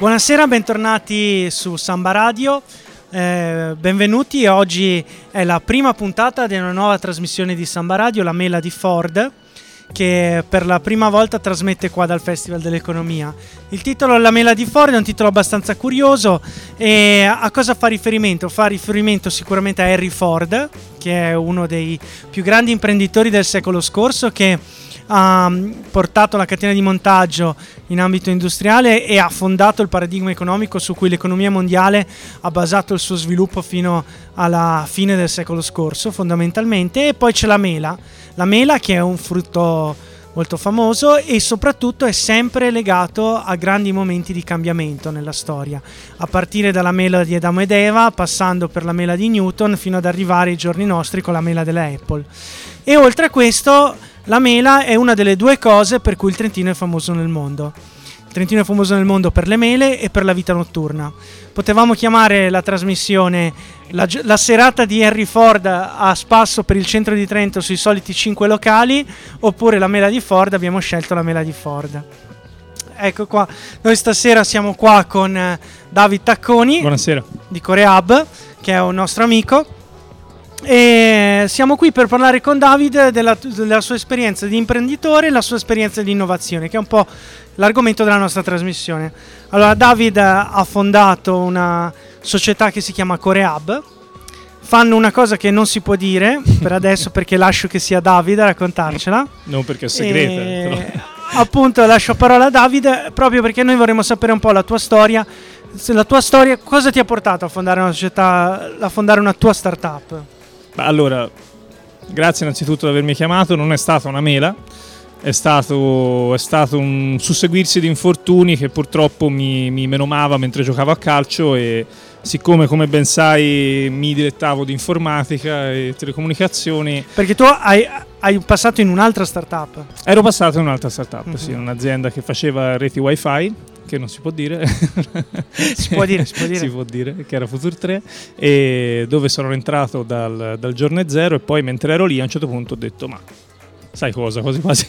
Buonasera, bentornati su Samba Radio. Eh, benvenuti, oggi è la prima puntata di una nuova trasmissione di Samba Radio, la Mela di Ford, che per la prima volta trasmette qua dal Festival dell'Economia. Il titolo La Mela di Ford è un titolo abbastanza curioso e a cosa fa riferimento? Fa riferimento sicuramente a Harry Ford, che è uno dei più grandi imprenditori del secolo scorso che ha mm, portato la catena di montaggio in ambito industriale e ha fondato il paradigma economico su cui l'economia mondiale ha basato il suo sviluppo fino alla fine del secolo scorso fondamentalmente. E poi c'è la mela. La mela che è un frutto molto famoso e soprattutto è sempre legato a grandi momenti di cambiamento nella storia, a partire dalla mela di Adamo ed Eva, passando per la mela di Newton fino ad arrivare ai giorni nostri con la mela della Apple. E oltre a questo la mela è una delle due cose per cui il Trentino è famoso nel mondo. Trentino è famoso nel mondo per le mele e per la vita notturna. Potevamo chiamare la trasmissione la, la, serata di Henry Ford a spasso per il centro di Trento sui soliti 5 locali oppure la mela di Ford, abbiamo scelto la mela di Ford. Ecco qua, noi stasera siamo qua con eh, David Tacconi Buonasera. di Coreab, che è un nostro amico e siamo qui per parlare con David della, della, sua esperienza di imprenditore e la sua esperienza di innovazione, che è un po' l'argomento della nostra trasmissione. Allora, David ha fondato una società che si chiama Coreab. Fanno una cosa che non si può dire per adesso perché lascio che sia David a raccontarcela. Non perché è segreta. E... Appunto, lascio parola a David proprio perché noi vorremmo sapere un po' la tua storia. La tua storia, cosa ti ha portato a fondare una società, a fondare una tua startup? Allora, grazie innanzitutto di avermi chiamato, non è stata una mela, è stato, è stato un susseguirsi di infortuni che purtroppo mi, mi, menomava mentre giocavo a calcio e siccome come ben sai mi dilettavo di informatica e telecomunicazioni... Perché tu hai, hai passato in un'altra startup? Ero passato in un'altra startup, mm-hmm. sì, un'azienda che faceva reti wifi che non si può dire. si può dire, si può dire. si può dire, che era Future 3, e dove sono entrato dal, dal giorno zero e poi mentre ero lì a un certo punto ho detto ma sai cosa, quasi quasi.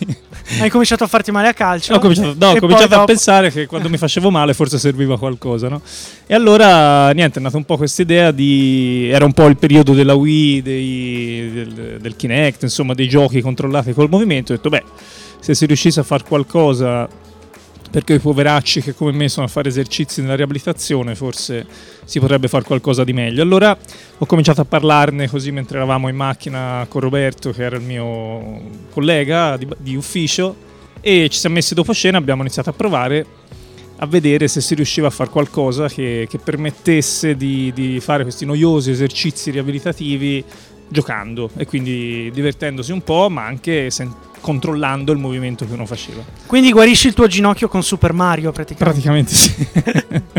Hai cominciato a farti male a calcio? Ho cominciato, no, ho cominciato a dopo... pensare che quando mi facevo male forse serviva qualcosa, no? E allora, niente, è nata un po' questa idea di... Era un po' il periodo della Wii, dei, del, del Kinect, insomma, dei giochi controllati col movimento. Ho detto, beh, se si riuscisse a fare qualcosa perché i poveracci che come me sono a fare esercizi nella riabilitazione forse si potrebbe fare qualcosa di meglio. Allora ho cominciato a parlarne così mentre eravamo in macchina con Roberto, che era il mio collega di, di ufficio, e ci siamo messi dopo cena, abbiamo iniziato a provare a vedere se si riusciva a fare qualcosa che, che permettesse di, di fare questi noiosi esercizi riabilitativi giocando e quindi divertendosi un po', ma anche sen- controllando il movimento che uno faceva. Quindi guarisci il tuo ginocchio con Super Mario praticamente? Praticamente sì.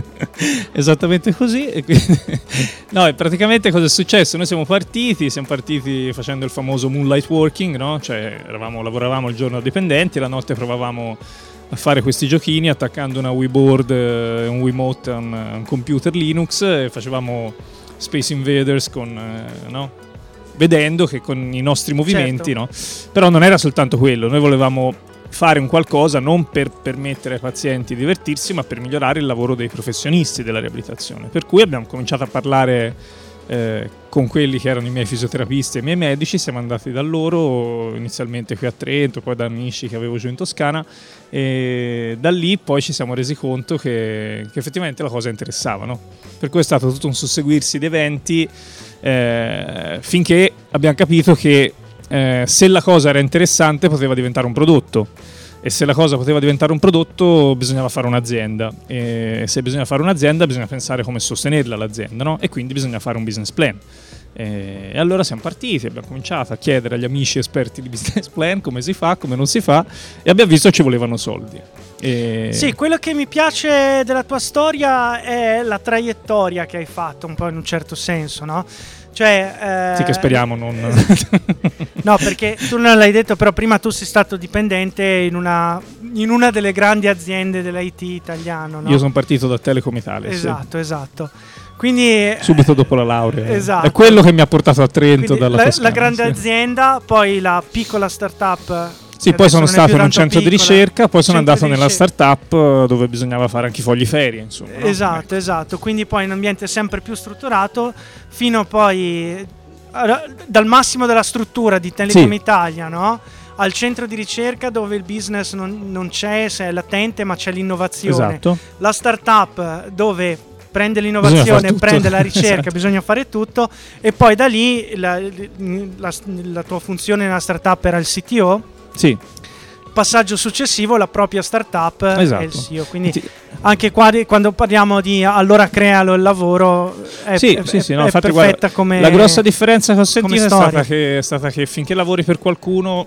Esattamente così. E quindi... no, e praticamente cosa è successo? Noi siamo partiti, siamo partiti facendo il famoso moonlight working, no? Cioè eravamo, lavoravamo il giorno dipendenti, la notte provavamo a fare questi giochini attaccando una Wii board e un Wiimote a un, un computer Linux e facevamo Space Invaders con... Eh, no? Vedendo che con i nostri movimenti, certo. no? Però non era soltanto quello, noi volevamo fare un qualcosa non per permettere ai pazienti di divertirsi, ma per migliorare il lavoro dei professionisti della riabilitazione. Per cui abbiamo cominciato a parlare eh, con quelli che erano i miei fisioterapisti e i miei medici, siamo andati da loro inizialmente qui a Trento, poi da amici che avevo giù in Toscana e da lì poi ci siamo resi conto che, che effettivamente la cosa interessava. No? Per cui è stato tutto un susseguirsi di eventi eh, finché abbiamo capito che eh, se la cosa era interessante poteva diventare un prodotto e se la cosa poteva diventare un prodotto bisognava fare un'azienda e se bisogna fare un'azienda bisogna pensare come sostenerla l'azienda no? e quindi bisogna fare un business plan e allora siamo partiti, abbiamo cominciato a chiedere agli amici esperti di business plan come si fa, come non si fa e abbiamo visto che ci volevano soldi. E... Sì, quello che mi piace della tua storia è la traiettoria che hai fatto, un po' in un certo senso, no? Cioè, eh... Sì, che speriamo non... no, perché tu non l'hai detto, però prima tu sei stato dipendente in una, in una delle grandi aziende dell'IT italiano, no? Io sono partito da Telecom Italia. Esatto, sì. esatto. Quindi, Subito dopo la laurea. Esatto. È quello che mi ha portato a Trento dalla la, Toscana, la grande sì. azienda, poi la piccola startup Sì, poi sono stato in un centro piccola, di ricerca, poi sono andato nella startup eh, dove bisognava fare anche i fogli ferie, insomma. No? Esatto, ecco. esatto. Quindi poi in un ambiente sempre più strutturato, fino poi dal massimo della struttura di Telecom sì. Italia, no? al centro di ricerca dove il business non, non c'è, se è latente, ma c'è l'innovazione. Esatto. La startup dove prende l'innovazione, prende la ricerca, esatto. bisogna fare tutto e poi da lì la, la, la, tua funzione nella startup era il CTO. Sì. Passaggio successivo, la propria startup esatto. e il CEO. Quindi anche qua quando parliamo di allora crealo il lavoro è, sì, è, sì, sì, è, no, infatti, guarda, come la grossa differenza che ho sentito è stata che, è stata che finché lavori per qualcuno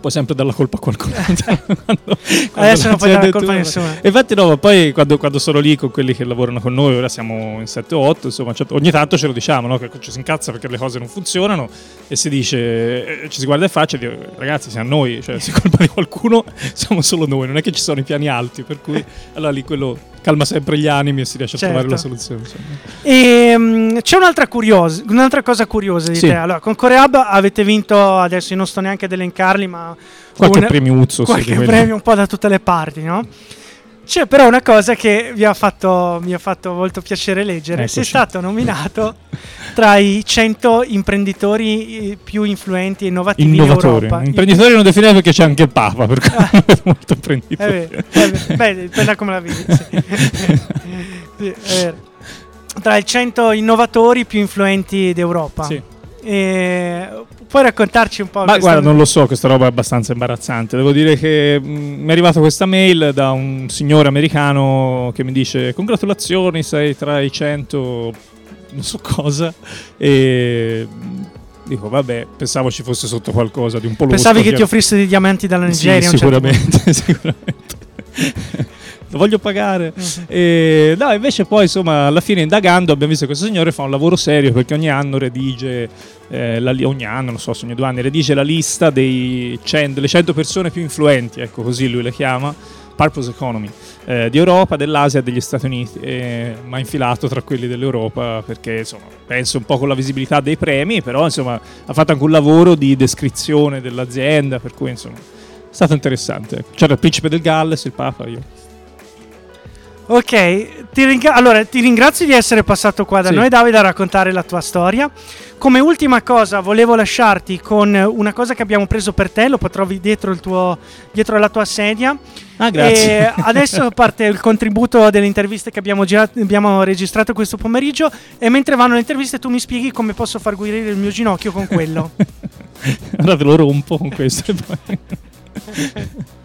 puoi sempre dare la colpa a qualcuno. quando, Adesso non puoi dare la colpa a nessuno. Infatti, no, poi quando, quando, sono lì con quelli che lavorano con noi, ora siamo in 7-8, insomma, cioè, ogni tanto ce lo diciamo, no? che ci si incazza perché le cose non funzionano e si dice, eh, ci si guarda in faccia e dice, ragazzi, siamo noi, cioè se colpa di qualcuno, siamo solo noi, non è che ci sono i piani alti, per cui allora lì quello calma sempre gli animi e si riesce certo. a trovare la certo. soluzione. E, um, c'è un'altra, curiosa, un'altra, cosa curiosa di sì. te. Allora, con Coreab avete vinto, adesso io non sto neanche ad elencarli, ma qualche un, premiuzzo, qualche premio un po' da tutte le parti, no? C'è però una cosa che mi ha fatto, mi ha fatto molto piacere leggere. Eccoci. Sei stato nominato tra i 100 imprenditori eh, più influenti e innovativi Innovatori. in Europa. Imprenditori non definire perché c'è anche il Papa, per ah. è molto imprenditore. È vero, è vero. Beh, come la vedi. Sì. sì. Tra i 100 innovatori più influenti d'Europa. Sì. E puoi raccontarci un po'? Ma guarda, non lo so, questa roba è abbastanza imbarazzante. Devo dire che mh, mm, mi è arrivata questa mail da un signore americano che mi dice congratulazioni, sei tra i 100 non so cosa e mm, dico vabbè pensavo ci fosse sotto qualcosa di un po' pensavi che ti offrisse dei diamanti dalla Nigeria sì, sicuramente, certo sicuramente voglio pagare. E, no, invece poi insomma alla fine indagando abbiamo visto che questo signore fa un lavoro serio perché ogni anno redige, eh, la, ogni anno, non so, ogni due anni, redige la lista dei 100, delle 100 persone più influenti, ecco così lui le chiama, Purpose Economy, eh, di Europa, dell'Asia e degli Stati Uniti, eh, ma infilato tra quelli dell'Europa perché insomma penso un po' con la visibilità dei premi, però insomma ha fatto anche un lavoro di descrizione dell'azienda, per cui insomma è stato interessante. C'era il principe del Galles, il Papa, io. Ok, ti, ringra- allora, ti ringrazio di essere passato qua da sì. noi, Davide, a raccontare la tua storia. Come ultima cosa, volevo lasciarti con una cosa che abbiamo preso per te, lo trovi dietro, tuo, dietro la tua sedia. Ah, grazie. E adesso parte il contributo delle interviste che abbiamo, girato, abbiamo registrato questo pomeriggio. E mentre vanno le interviste, tu mi spieghi come posso far guarire il mio ginocchio con quello. Ora te lo rompo con questo. diventare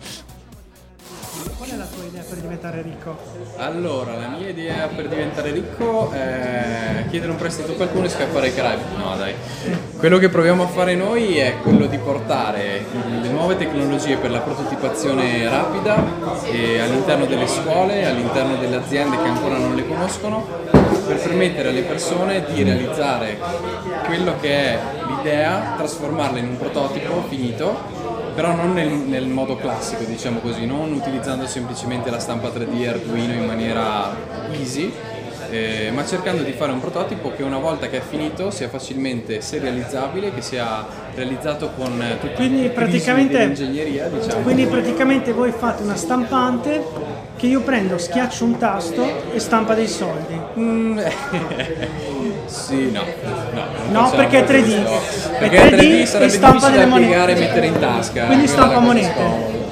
ricco? Allora, la mia idea per diventare ricco è chiedere un prestito a qualcuno e scappare ai Caraibi. No, dai. Quello che proviamo a fare noi è quello di portare le nuove tecnologie per la prototipazione rapida all'interno delle scuole, all'interno delle aziende che ancora non le conoscono, per permettere alle persone di realizzare quello che è l'idea, trasformarla in un prototipo finito però non nel, nel, modo classico, diciamo così, non utilizzando semplicemente la stampa 3D Arduino in maniera easy, eh, ma cercando di fare un prototipo che una volta che è finito sia facilmente serializzabile, che sia realizzato con tutti quindi i dell'ingegneria. Diciamo. Quindi praticamente voi fate una stampante che io prendo, schiaccio un tasto e stampa dei soldi. Mm, sì, no. No, no perché è 3D. Perché è 3D, 3D sarebbe stampa delle monete. e mettere in tasca. Quindi stampa monete.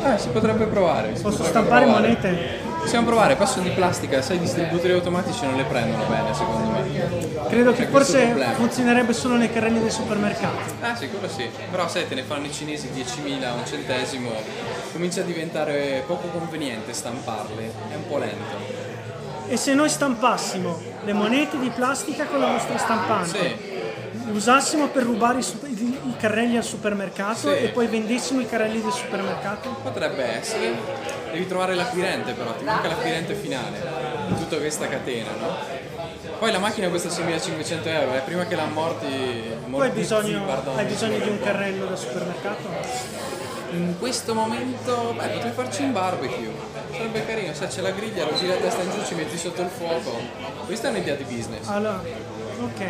Eh, si potrebbe provare. Si Posso potrebbe stampare provare. monete? Possiamo provare, poi sono di plastica, sai i distributori automatici non le prendono bene secondo me. Credo che forse funzionerebbe solo nei carrelli dei supermercati. Ah sì, quello sì, però sai te ne fanno i cinesi 10.000 a un centesimo, comincia a diventare poco conveniente stamparle, è un po' lento. E se noi stampassimo le monete di plastica con la nostra stampante? Sì usassimo per rubare i, i, i carrelli al supermercato sì. e poi vendessimo i carrelli del supermercato? Potrebbe essere. Devi trovare l'acquirente però, ti manca l'acquirente finale di tutta questa catena, no? Poi la macchina costa 6.500 euro, eh, prima che l'ammorti... Poi hai bisogno, hai bisogno di un carrello da supermercato? In questo momento, beh, potrei farci un barbecue. Sarebbe carino, se c'è la griglia, lo giri a testa in giù, ci metti sotto il fuoco. Questa è un'idea di business. Allora, ok.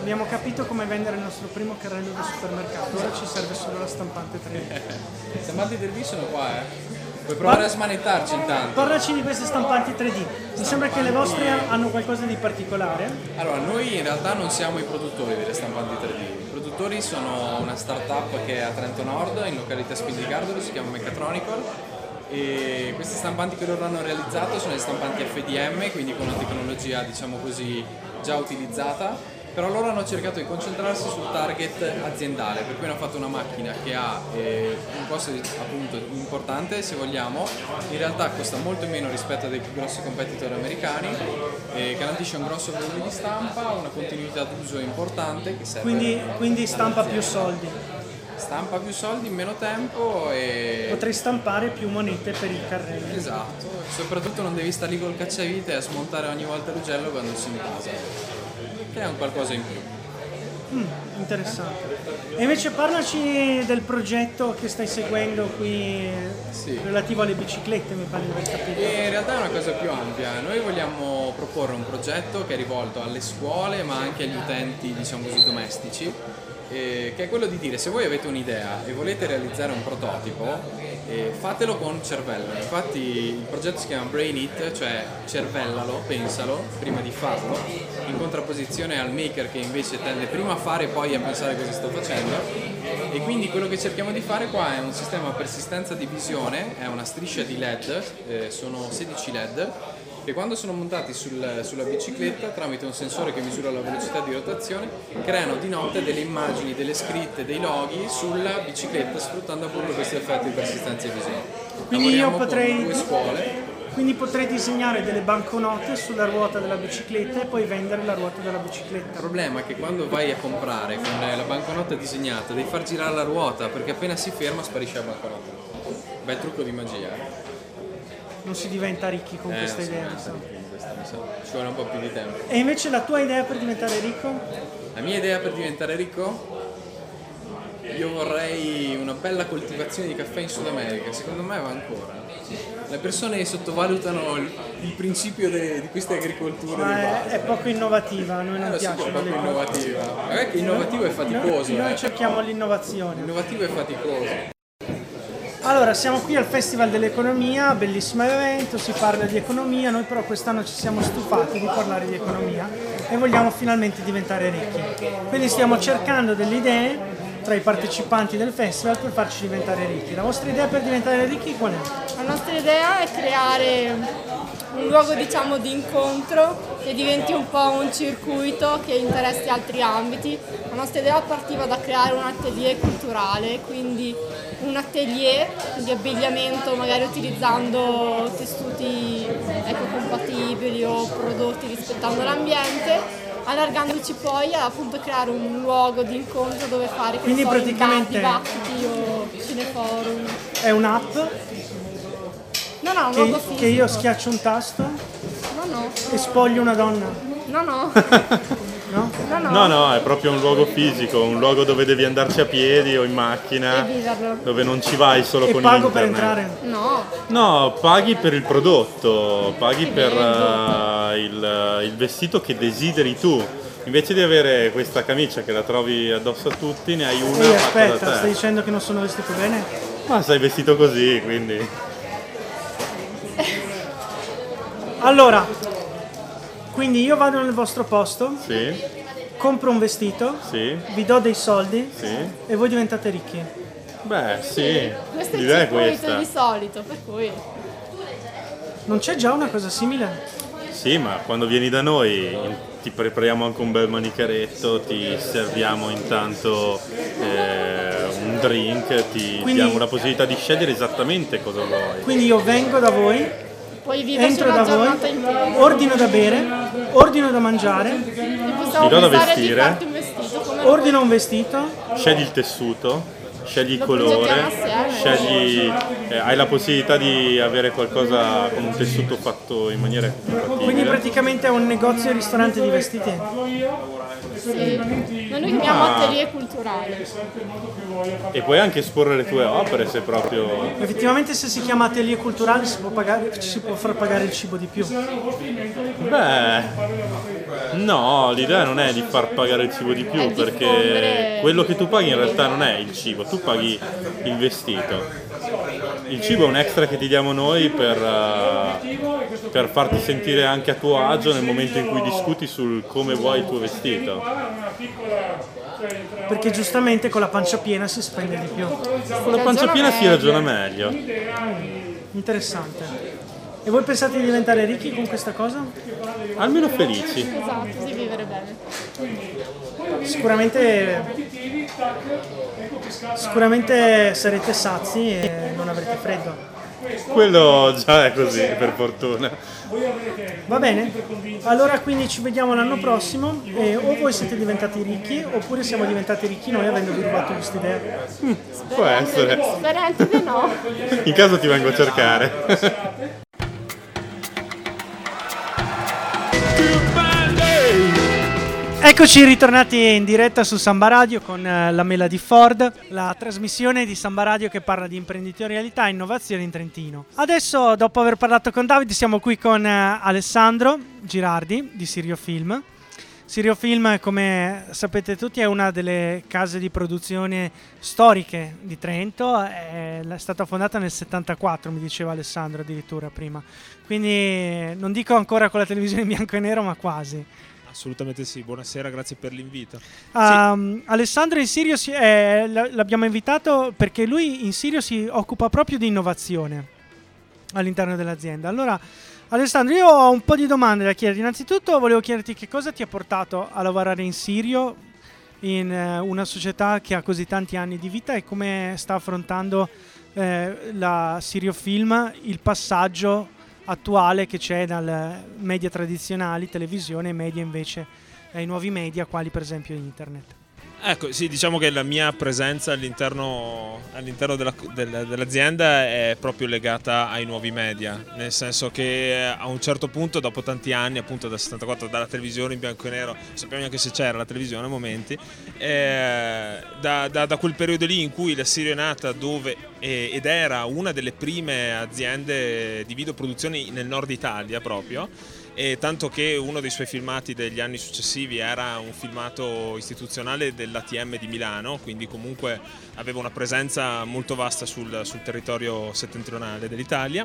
Abbiamo capito come vendere il nostro primo carrello del supermercato, ora ci serve solo la stampante 3D. I stampanti 3D sono qua, eh. Puoi provare a smanettarci intanto. Parlaci di queste stampanti 3D. Mi sembra che le vostre hanno qualcosa di particolare. Allora, noi in realtà non siamo i produttori delle stampanti 3D. I produttori sono una startup che è a Trento Nord, in località Spindigardolo, si chiama Mechatronical. E queste stampanti che loro hanno realizzato sono le stampanti FDM, quindi con una tecnologia diciamo così già utilizzata però loro hanno cercato di concentrarsi sul target aziendale, per cui hanno fatto una macchina che ha eh, un costo appunto importante se vogliamo, in realtà costa molto meno rispetto a dei grossi competitor americani, eh, garantisce un grosso volume di stampa, una continuità d'uso importante che serve Quindi, quindi stampa più soldi. Stampa più soldi in meno tempo e... Potrei stampare più monete per il carrello. Esatto, soprattutto non devi stare lì col cacciavite a smontare ogni volta l'ugello quando si in casa, che è un qualcosa in più. Mm, interessante. E invece parlaci del progetto che stai seguendo qui Sì. relativo alle biciclette, mi pare di aver capito. E in realtà è una cosa più ampia, noi vogliamo proporre un progetto che è rivolto alle scuole ma anche agli utenti diciamo così domestici, eh, che è quello di dire se voi avete un'idea e volete realizzare un prototipo, eh, fatelo con cervello. Infatti il progetto si chiama Brain It, cioè cervellalo, pensalo prima di farlo, in contrapposizione al maker che invece tende prima a fare e poi a pensare cosa sto facendo. E quindi quello che cerchiamo di fare qua è un sistema a persistenza di visione, è una striscia di LED, eh, sono 16 LED che quando sono montati sul- sulla bicicletta tramite un sensore che misura la velocità di rotazione creano di notte delle immagini, delle scritte, dei loghi sulla bicicletta sfruttando appunto questo effetto di persistenza di visione. Quindi io Lavoriamo potrei- con due scuole Quindi potrei disegnare delle banconote sulla ruota della bicicletta e poi vendere la ruota della bicicletta. Il problema è che quando vai a comprare con la banconota disegnata devi far girare la ruota perché appena si ferma sparisce la banconota. Bel trucco di magia. eh. Non si diventa ricchi con Eh, questa idea. Ci vuole un po' più di tempo. E invece la tua idea per diventare ricco? La mia idea per diventare ricco? Io vorrei una bella coltivazione di caffè in Sud America, secondo me va ancora. Le persone sottovalutano il, il principio de- di queste agricolture di Ma è, base. è poco innovativa, a noi Eh, non so che è poco innovativa. Ma è che innovativo è faticoso. Noi, noi eh. cerchiamo l'innovazione. Innovativo è faticoso. Allora, siamo qui al Festival dell'Economia, bellissimo evento, si parla di economia, noi però quest'anno ci siamo stufati di parlare di economia e vogliamo finalmente diventare ricchi. Quindi stiamo cercando delle idee tra i partecipanti del festival per farci diventare ricchi. La vostra idea per diventare ricchi qual è? La nostra idea è creare un luogo diciamo di incontro che diventi un po' un circuito che interessi altri ambiti. La nostra idea partiva da creare un atelier culturale, quindi un atelier di abbigliamento magari utilizzando tessuti ecocompatibili o prodotti rispettando l'ambiente allargandoci poi a appunto creare un luogo di incontro dove fare Quindi so, praticamente- dibattiti o cineforum. È un'app No, no, un che, luogo fisico. che io schiaccio un tasto No, no, e spoglio una donna, no, no, no? no, no. È proprio un luogo fisico, un luogo dove devi andarci a piedi o in macchina, E dove non ci vai solo E con pago per internet. entrare. No, No, paghi per il prodotto, paghi per bello. eh, il, il vestito che desideri tu. Invece di avere questa camicia che la trovi addosso a tutti, ne hai una Ehi, fatta aspetta, da stai dicendo che non sono vestito bene? Ma sei vestito così, quindi. Allora, quindi io vado nel vostro posto, Sì, compro un vestito, sì, vi do dei soldi sì. e voi diventate ricchi. Beh, sì, questo è il circuito questa. di solito, per cui Non c'è già una cosa simile? Sì, ma quando vieni da noi ti prepariamo anche un bel manicaretto, ti serviamo intanto eh, un drink, ti Quindi- diamo la possibilità di scegliere esattamente cosa vuoi. Quindi io vengo da voi, puoi viverci entro da voi, intera. ordino da bere, ordino da mangiare, Ti do da vestire. farti un vestito come ordino un vestito, Scegli il tessuto, scegli il Lo colore, assieme. scegli, eh, hai la possibilità di avere qualcosa con un tessuto fatto in maniera quindi compatibile. praticamente è un negozio e ristorante di vestiti. Sì. Noi lo chiamiamo Ah. atelier culturale. E puoi anche esporre le tue opere se proprio... Effettivamente se si chiama atelier culturale si può, pagare, ci si può far pagare il cibo di più. Beh, no, l'idea non è di far pagare il cibo di più perché quello che tu paghi in realtà non è il cibo, tu paghi il vestito. Il cibo è un extra che ti diamo noi per, eh, per farti sentire anche a tuo agio nel momento in cui discuti sul come vuoi il tuo vestito. Perché giustamente con la pancia piena si spende di più. Con la pancia piena si ragiona meglio. Interessante. E voi pensate di diventare ricchi con questa cosa? Almeno felici. Esatto, sì, vivere bene. Sicuramente, sicuramente sarete sazi e non avrete freddo. Quello già è così, per fortuna. Va bene? Allora quindi ci vediamo l'anno prossimo e o voi siete diventati ricchi oppure siamo diventati ricchi noi avendovi rubato questa idea. Può essere. Sperante di no. In caso ti vengo a cercare. Eccoci ritornati in diretta su Samba Radio con eh, la Mela di Ford, la trasmissione di Samba Radio che parla di imprenditorialità e innovazione in Trentino. Adesso, dopo aver parlato con Davide, siamo qui con eh, Alessandro Girardi di Sirio Film. Sirio Film, come sapete tutti, è una delle case di produzione storiche di Trento, è, stata fondata nel 74, mi diceva Alessandro addirittura prima. Quindi non dico ancora con la televisione in bianco e nero, ma quasi. Assolutamente sì, buonasera, grazie per l'invito. Um, Alessandro in Sirio si- eh, l'abbiamo invitato perché lui in Sirio si occupa proprio di innovazione all'interno dell'azienda. Allora, Alessandro, io ho un po' di domande da chiederti. Innanzitutto volevo chiederti che cosa ti ha portato a lavorare in Sirio, in eh, una società che ha così tanti anni di vita e come sta affrontando eh, la Sirio Film il passaggio attuale che c'è dal media tradizionali, televisione, e media invece ai nuovi media, quali per esempio internet. Ecco, sì, diciamo che la mia presenza all'interno, all'interno della- del- dell'azienda è proprio legata ai nuovi media, nel senso che eh, a un certo punto, dopo tanti anni, appunto dal 74, dalla televisione in bianco e nero, sappiamo neanche se c'era la televisione a momenti, eh, da, da- da quel periodo lì in cui la Sirio è nata dove, eh, ed era una delle prime aziende di videoproduzione nel nord Italia proprio, e tanto che uno dei suoi filmati degli anni successivi era un filmato istituzionale dell'ATM di Milano, quindi comunque aveva una presenza molto vasta sul, sul territorio settentrionale dell'Italia.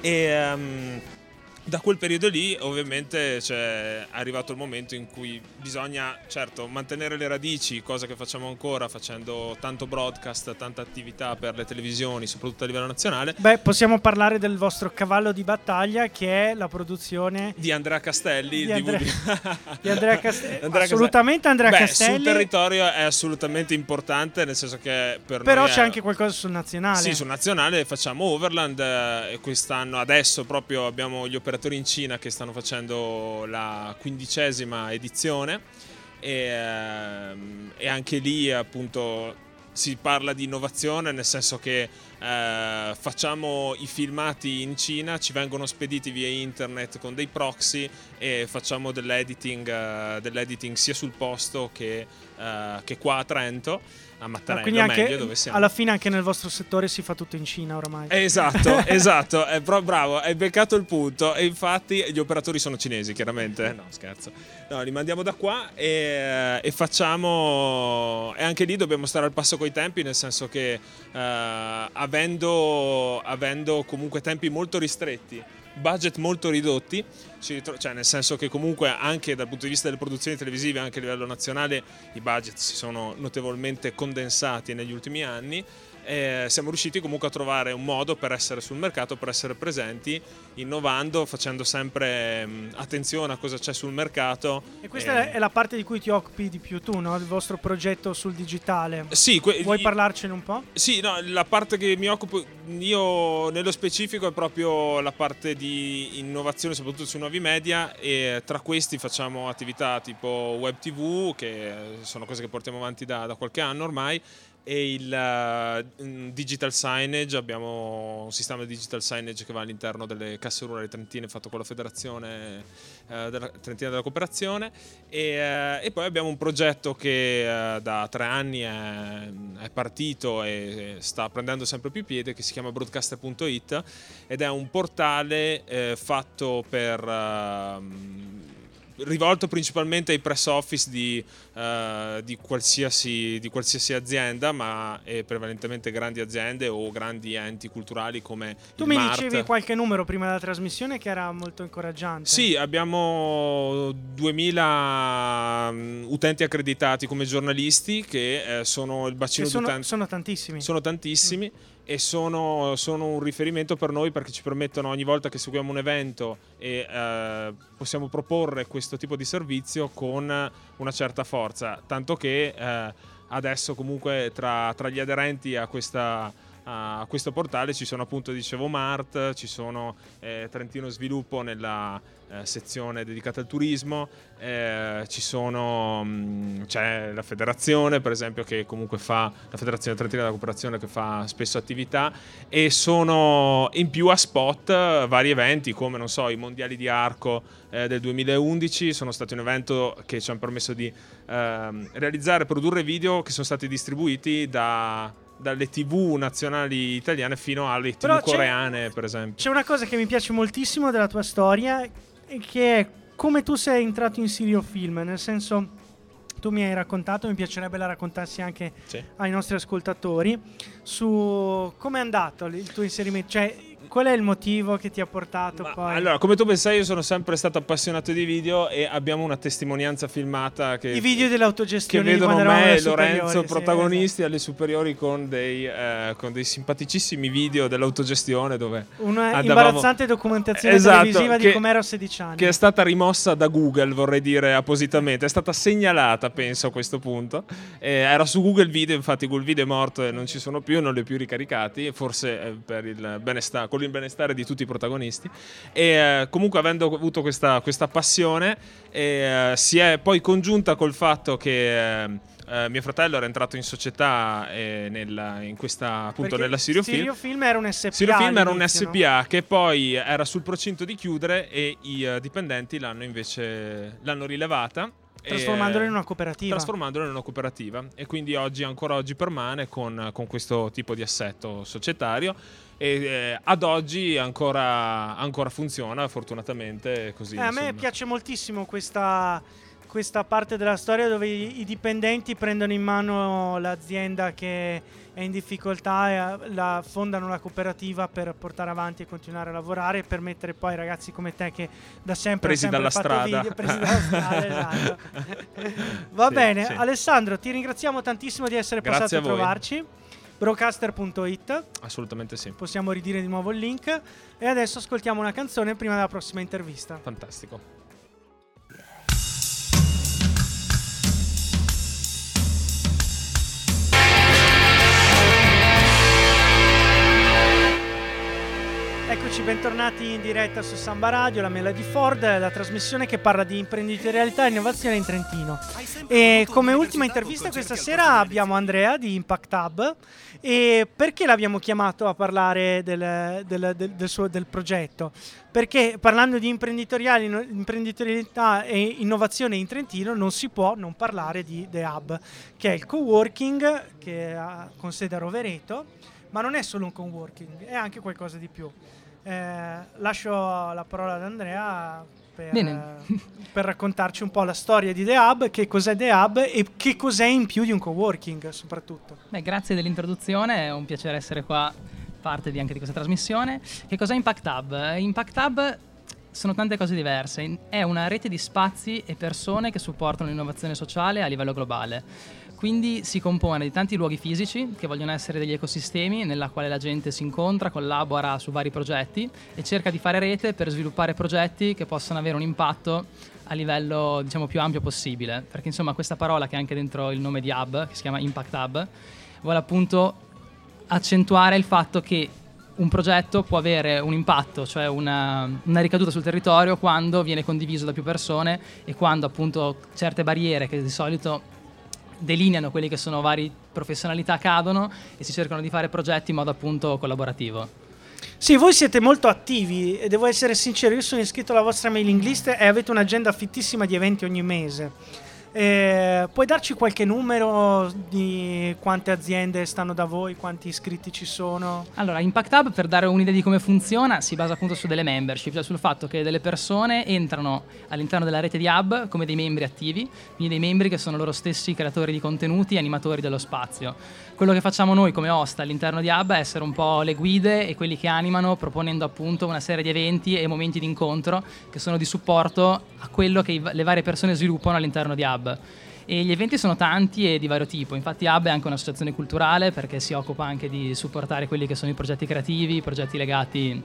E ehm, da quel periodo lì ovviamente c'è arrivato il momento in cui bisogna certo mantenere le radici, cosa che facciamo ancora facendo tanto broadcast, tanta attività per le televisioni, soprattutto a livello nazionale, Beh, possiamo parlare del vostro cavallo di battaglia che è la produzione di Andrea Castelli, Di Andrea- di Andrea Castelli. Andrea Assolutamente Andrea Beh, Castelli. sul territorio è assolutamente importante, nel senso che per Però c'è è- anche qualcosa sul nazionale. Sì, sul nazionale facciamo Overland eh, e quest'anno adesso proprio abbiamo gli operatori in Cina che stanno facendo la quindicesima edizione e, ehm, e anche lì appunto si parla di innovazione nel senso che eh, facciamo i filmati in Cina, ci vengono spediti via internet con dei proxy e facciamo dell'editing, eh, dell'editing sia sul posto che, eh, che qua a Trento, a Ah, Mattarello quindi anche meglio dove siamo. alla fine anche nel vostro settore si fa tutto in Cina oramai. Esatto, esatto, è pro- bravo, hai beccato il punto e infatti gli operatori sono cinesi chiaramente, no scherzo, no, li mandiamo da qua e, e facciamo, e anche lì dobbiamo stare al passo coi tempi nel senso che eh, avendo, avendo comunque tempi molto ristretti, budget molto ridotti, cioè nel senso che comunque anche dal punto di vista delle produzioni televisive, anche a livello nazionale, i budget si sono notevolmente condensati negli ultimi anni. E siamo riusciti comunque a trovare un modo per essere sul mercato, per essere presenti, innovando, facendo sempre mh, attenzione a cosa c'è sul mercato. E questa è la parte di cui ti occupi di più tu, no? Il vostro progetto sul digitale. Sì, que- Vuoi parlarcene un po'? Sì, no, la parte che mi occupo io nello specifico è proprio la parte di innovazione, soprattutto sui nuovi media e tra questi facciamo attività tipo web tv, che sono cose che portiamo avanti da, da qualche anno ormai, e il uh, digital signage, abbiamo un sistema di digital signage che va all'interno delle casse rurali trentine fatto con la federazione uh, della, trentina della cooperazione. E, uh, e, poi abbiamo un progetto che da tre anni è, è, partito e sta prendendo sempre più piede che si chiama broadcaster.it ed è un portale fatto per ehm, rivolto principalmente ai press office di, uh, di, qualsiasi, di, qualsiasi, azienda, ma è prevalentemente grandi aziende o grandi enti culturali come tu mi Mart. dicevi qualche numero prima della trasmissione che era molto incoraggiante. Sì, abbiamo 2000 mm, utenti accreditati come giornalisti che eh, sono il bacino sono, d'utenti. Sono tantissimi. Sono tantissimi. Mm e sono, sono, un riferimento per noi perché ci permettono ogni volta che seguiamo un evento e eh, possiamo proporre questo tipo di servizio con una certa forza, tanto che eh, adesso comunque tra, tra, gli aderenti a, questa, a, questo portale ci sono appunto, dicevo, Mart, ci sono eh, Trentino Sviluppo nella eh, sezione dedicata al turismo, eh, ci sono, mh, mm, c'è la federazione per esempio che comunque fa, la federazione trentina della cooperazione che fa spesso attività e sono in più a spot vari eventi come non so i mondiali di arco eh, del 2011 sono stati un evento che ci hanno permesso di ehm, realizzare e produrre video che sono stati distribuiti da dalle tv nazionali italiane fino alle tv Però coreane, per esempio. C'è una cosa che mi piace moltissimo della tua storia, che è come tu sei entrato in Sirio Film, nel senso tu mi hai raccontato, mi piacerebbe la raccontassi anche sì. ai nostri ascoltatori, su come è andato il tuo inserimento, cioè Qual è il motivo che ti ha portato Ma, poi? Allora, come tu ben sai, io sono sempre stato appassionato di video e abbiamo una testimonianza filmata che I video dell'autogestione che vedono me e Lorenzo protagonisti sì, esatto. alle superiori con dei, eh, con dei, simpaticissimi video dell'autogestione dove una andavamo... imbarazzante documentazione esatto, televisiva che, di come ero a 16 anni. Che è stata rimossa da Google, vorrei dire appositamente, è stata segnalata, penso a questo punto. Eh, era su Google Video, infatti Google Video è morto e non ci sono più, non li ho più ricaricati, forse eh, per il benestare con il benestare di tutti i protagonisti. E eh, comunque, avendo avuto questa, questa passione, eh, si è poi congiunta col fatto che. Uh, mio fratello era entrato in società eh, nella, in questa, appunto Perché nella Sirio Film. Film era un SPA. Sirio Film era un SPA no? che poi era sul procinto di chiudere e i uh, dipendenti l'hanno invece l'hanno rilevata. Trasformandola in una cooperativa. Trasformandola in una cooperativa. E quindi oggi, ancora oggi permane con, con questo tipo di assetto societario e eh, ad oggi ancora, ancora, funziona fortunatamente così. Eh, a me piace moltissimo questa, questa, parte della storia dove i, dipendenti prendono in mano l'azienda che è in difficoltà e eh, la, fondano la cooperativa per portare avanti e continuare a lavorare e permettere poi ai ragazzi come te che da sempre presi sempre dalla strada video, presi dalla strada esatto. va sì, bene sì. Alessandro ti ringraziamo tantissimo di essere Grazie passato a, a trovarci broadcaster.it. Assolutamente sì. Possiamo ridire di nuovo il link. E adesso ascoltiamo una canzone prima della prossima intervista. Fantastico. Bentornati in diretta su Samba Radio, la Mela di Ford, la trasmissione che parla di imprenditorialità e innovazione in Trentino. E come ultima intervista questa sera abbiamo Andrea di Impact Hub. E perché l'abbiamo chiamato a parlare del, del, del, del suo, progetto? Perché parlando di imprenditorialità e innovazione in Trentino non si può non parlare di The Hub, che è il co-working che ha con sede a Rovereto, ma non è solo un co-working, è anche qualcosa di più. Eh, lascio la parola ad Andrea per, per, raccontarci un po' la storia di The Hub, che cos'è The Hub e che cos'è in più di un coworking soprattutto. Beh, grazie dell'introduzione, è un piacere essere qua, parte di anche di questa trasmissione. Che cos'è Impact Hub? Impact Hub sono tante cose diverse, è una rete di spazi e persone che supportano l'innovazione sociale a livello globale. Quindi si compone di tanti luoghi fisici che vogliono essere degli ecosistemi nella quale la gente si incontra, collabora su vari progetti e cerca di fare rete per sviluppare progetti che possano avere un impatto a livello diciamo più ampio possibile. Perché insomma questa parola che è anche dentro il nome di Hub, che si chiama Impact Hub, vuole appunto accentuare il fatto che un progetto può avere un impatto, cioè una, una, ricaduta sul territorio quando viene condiviso da più persone e quando appunto certe barriere che di solito delineano quelli che sono vari professionalità cadono e si cercano di fare progetti in modo appunto collaborativo. Sì, voi siete molto attivi e devo essere sincero, io sono iscritto alla vostra mailing list e avete un'agenda fittissima di eventi ogni mese. Eh, puoi darci qualche numero di quante aziende stanno da voi, quanti iscritti ci sono? Allora, Impact Hub, per dare un'idea di come funziona, si basa appunto su delle membership, cioè sul fatto che delle persone entrano all'interno della rete di Hub come dei membri attivi, quindi dei membri che sono loro stessi creatori di contenuti animatori dello spazio. Quello che facciamo noi come host all'interno di Hub è essere un po' le guide e quelli che animano, proponendo appunto una serie di eventi e momenti di incontro che sono di supporto a quello che le varie persone sviluppano all'interno di Hub. E gli eventi sono tanti e di vario tipo, infatti Hub è anche un'associazione culturale perché si occupa anche di supportare quelli che sono i progetti creativi, i progetti legati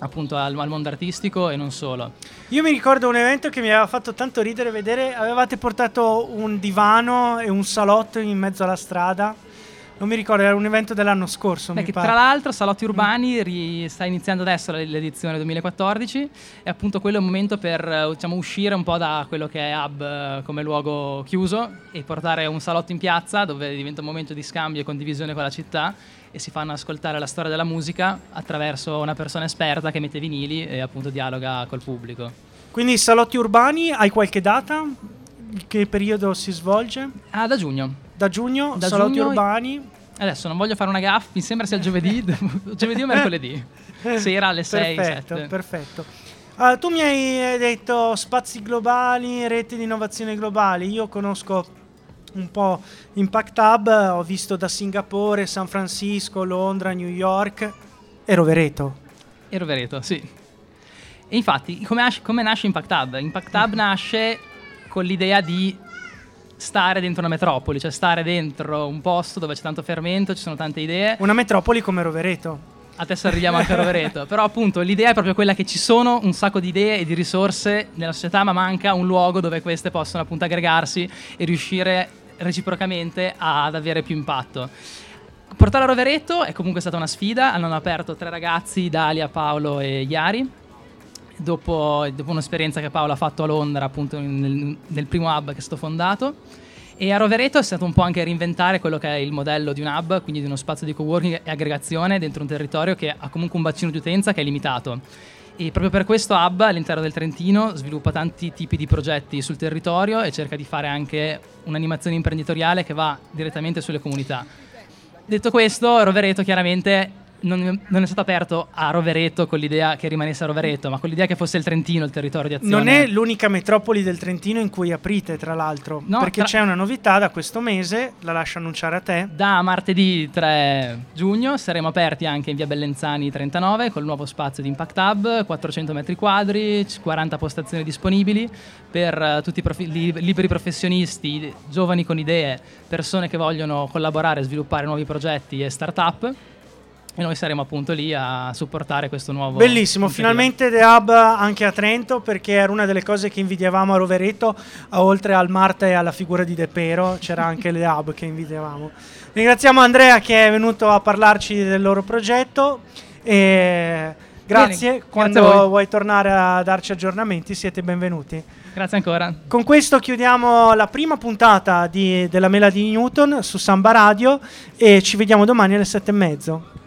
appunto al, al, mondo artistico e non solo. Io mi ricordo un evento che mi aveva fatto tanto ridere vedere, avevate portato un divano e un salotto in mezzo alla strada non mi ricordo, era un evento dell'anno scorso. Beh, tra l'altro, Salotti Urbani ri- sta iniziando adesso l'edizione 2014 e appunto quello è un momento per eh, diciamo, uscire un po' da quello che è Hub eh, come luogo chiuso e portare un salotto in piazza dove diventa un momento di scambio e condivisione con la città e si fanno ascoltare la storia della musica attraverso una persona esperta che mette vinili e appunto dialoga col pubblico. Quindi Salotti Urbani, hai qualche data? Che periodo si svolge? Ah, da giugno. Da giugno, da Salotti giugno, Urbani. Adesso non voglio fare una gaffa, mi sembra sia giovedì, giovedì o mercoledì. Sera alle 6. Perfetto, 7. perfetto. Uh, tu mi hai detto spazi globali, reti di innovazione globali. Io conosco un po' Impact Hub, ho visto da Singapore, San Francisco, Londra, New York e Rovereto. E Rovereto, sì. E infatti, come, nasce, come nasce Impact Hub? Impact Hub nasce con l'idea di stare dentro una metropoli, cioè stare dentro un posto dove c'è tanto fermento, ci sono tante idee. Una metropoli come Rovereto. Adesso arriviamo anche a Rovereto, però appunto l'idea è proprio quella che ci sono un sacco di idee e di risorse nella società, ma manca un luogo dove queste possono appunto aggregarsi e riuscire reciprocamente ad avere più impatto. Portare a Rovereto è comunque stata una sfida, hanno aperto tre ragazzi, Dalia, Paolo e Iari, dopo, dopo un'esperienza che Paolo ha fatto a Londra, appunto nel, nel primo hub che è stato fondato. E a Rovereto è stato un po' anche reinventare quello che è il modello di un hub, quindi di uno spazio di coworking e aggregazione dentro un territorio che ha comunque un bacino di utenza che è limitato. E proprio per questo Hub all'interno del Trentino sviluppa tanti tipi di progetti sul territorio e cerca di fare anche un'animazione imprenditoriale che va direttamente sulle comunità. Detto questo, Rovereto chiaramente non, non, è stato aperto a Rovereto con l'idea che rimanesse a Rovereto, ma con l'idea che fosse il Trentino il territorio di azione. Non è l'unica metropoli del Trentino in cui aprite, tra l'altro, no, perché tra... c'è una novità da questo mese, la lascio annunciare a te. Da martedì 3 giugno saremo aperti anche in via Bellenzani 39 col nuovo spazio di Impact Hub, 400 metri quadri, 40 postazioni disponibili per uh, tutti i profi- liberi professionisti, giovani con idee, persone che vogliono collaborare sviluppare nuovi progetti e start-up e noi saremo appunto lì a supportare questo nuovo bellissimo finalmente The Hub anche a Trento perché era una delle cose che invidiavamo a Rovereto oltre al Marte e alla figura di De Pero c'era anche The Hub che invidiavamo ringraziamo Andrea che è venuto a parlarci del loro progetto e grazie Bene, quando grazie vuoi tornare a darci aggiornamenti siete benvenuti Grazie ancora. Con questo chiudiamo la prima puntata di, della Mela di Newton su Samba Radio e ci vediamo domani alle sette e mezzo.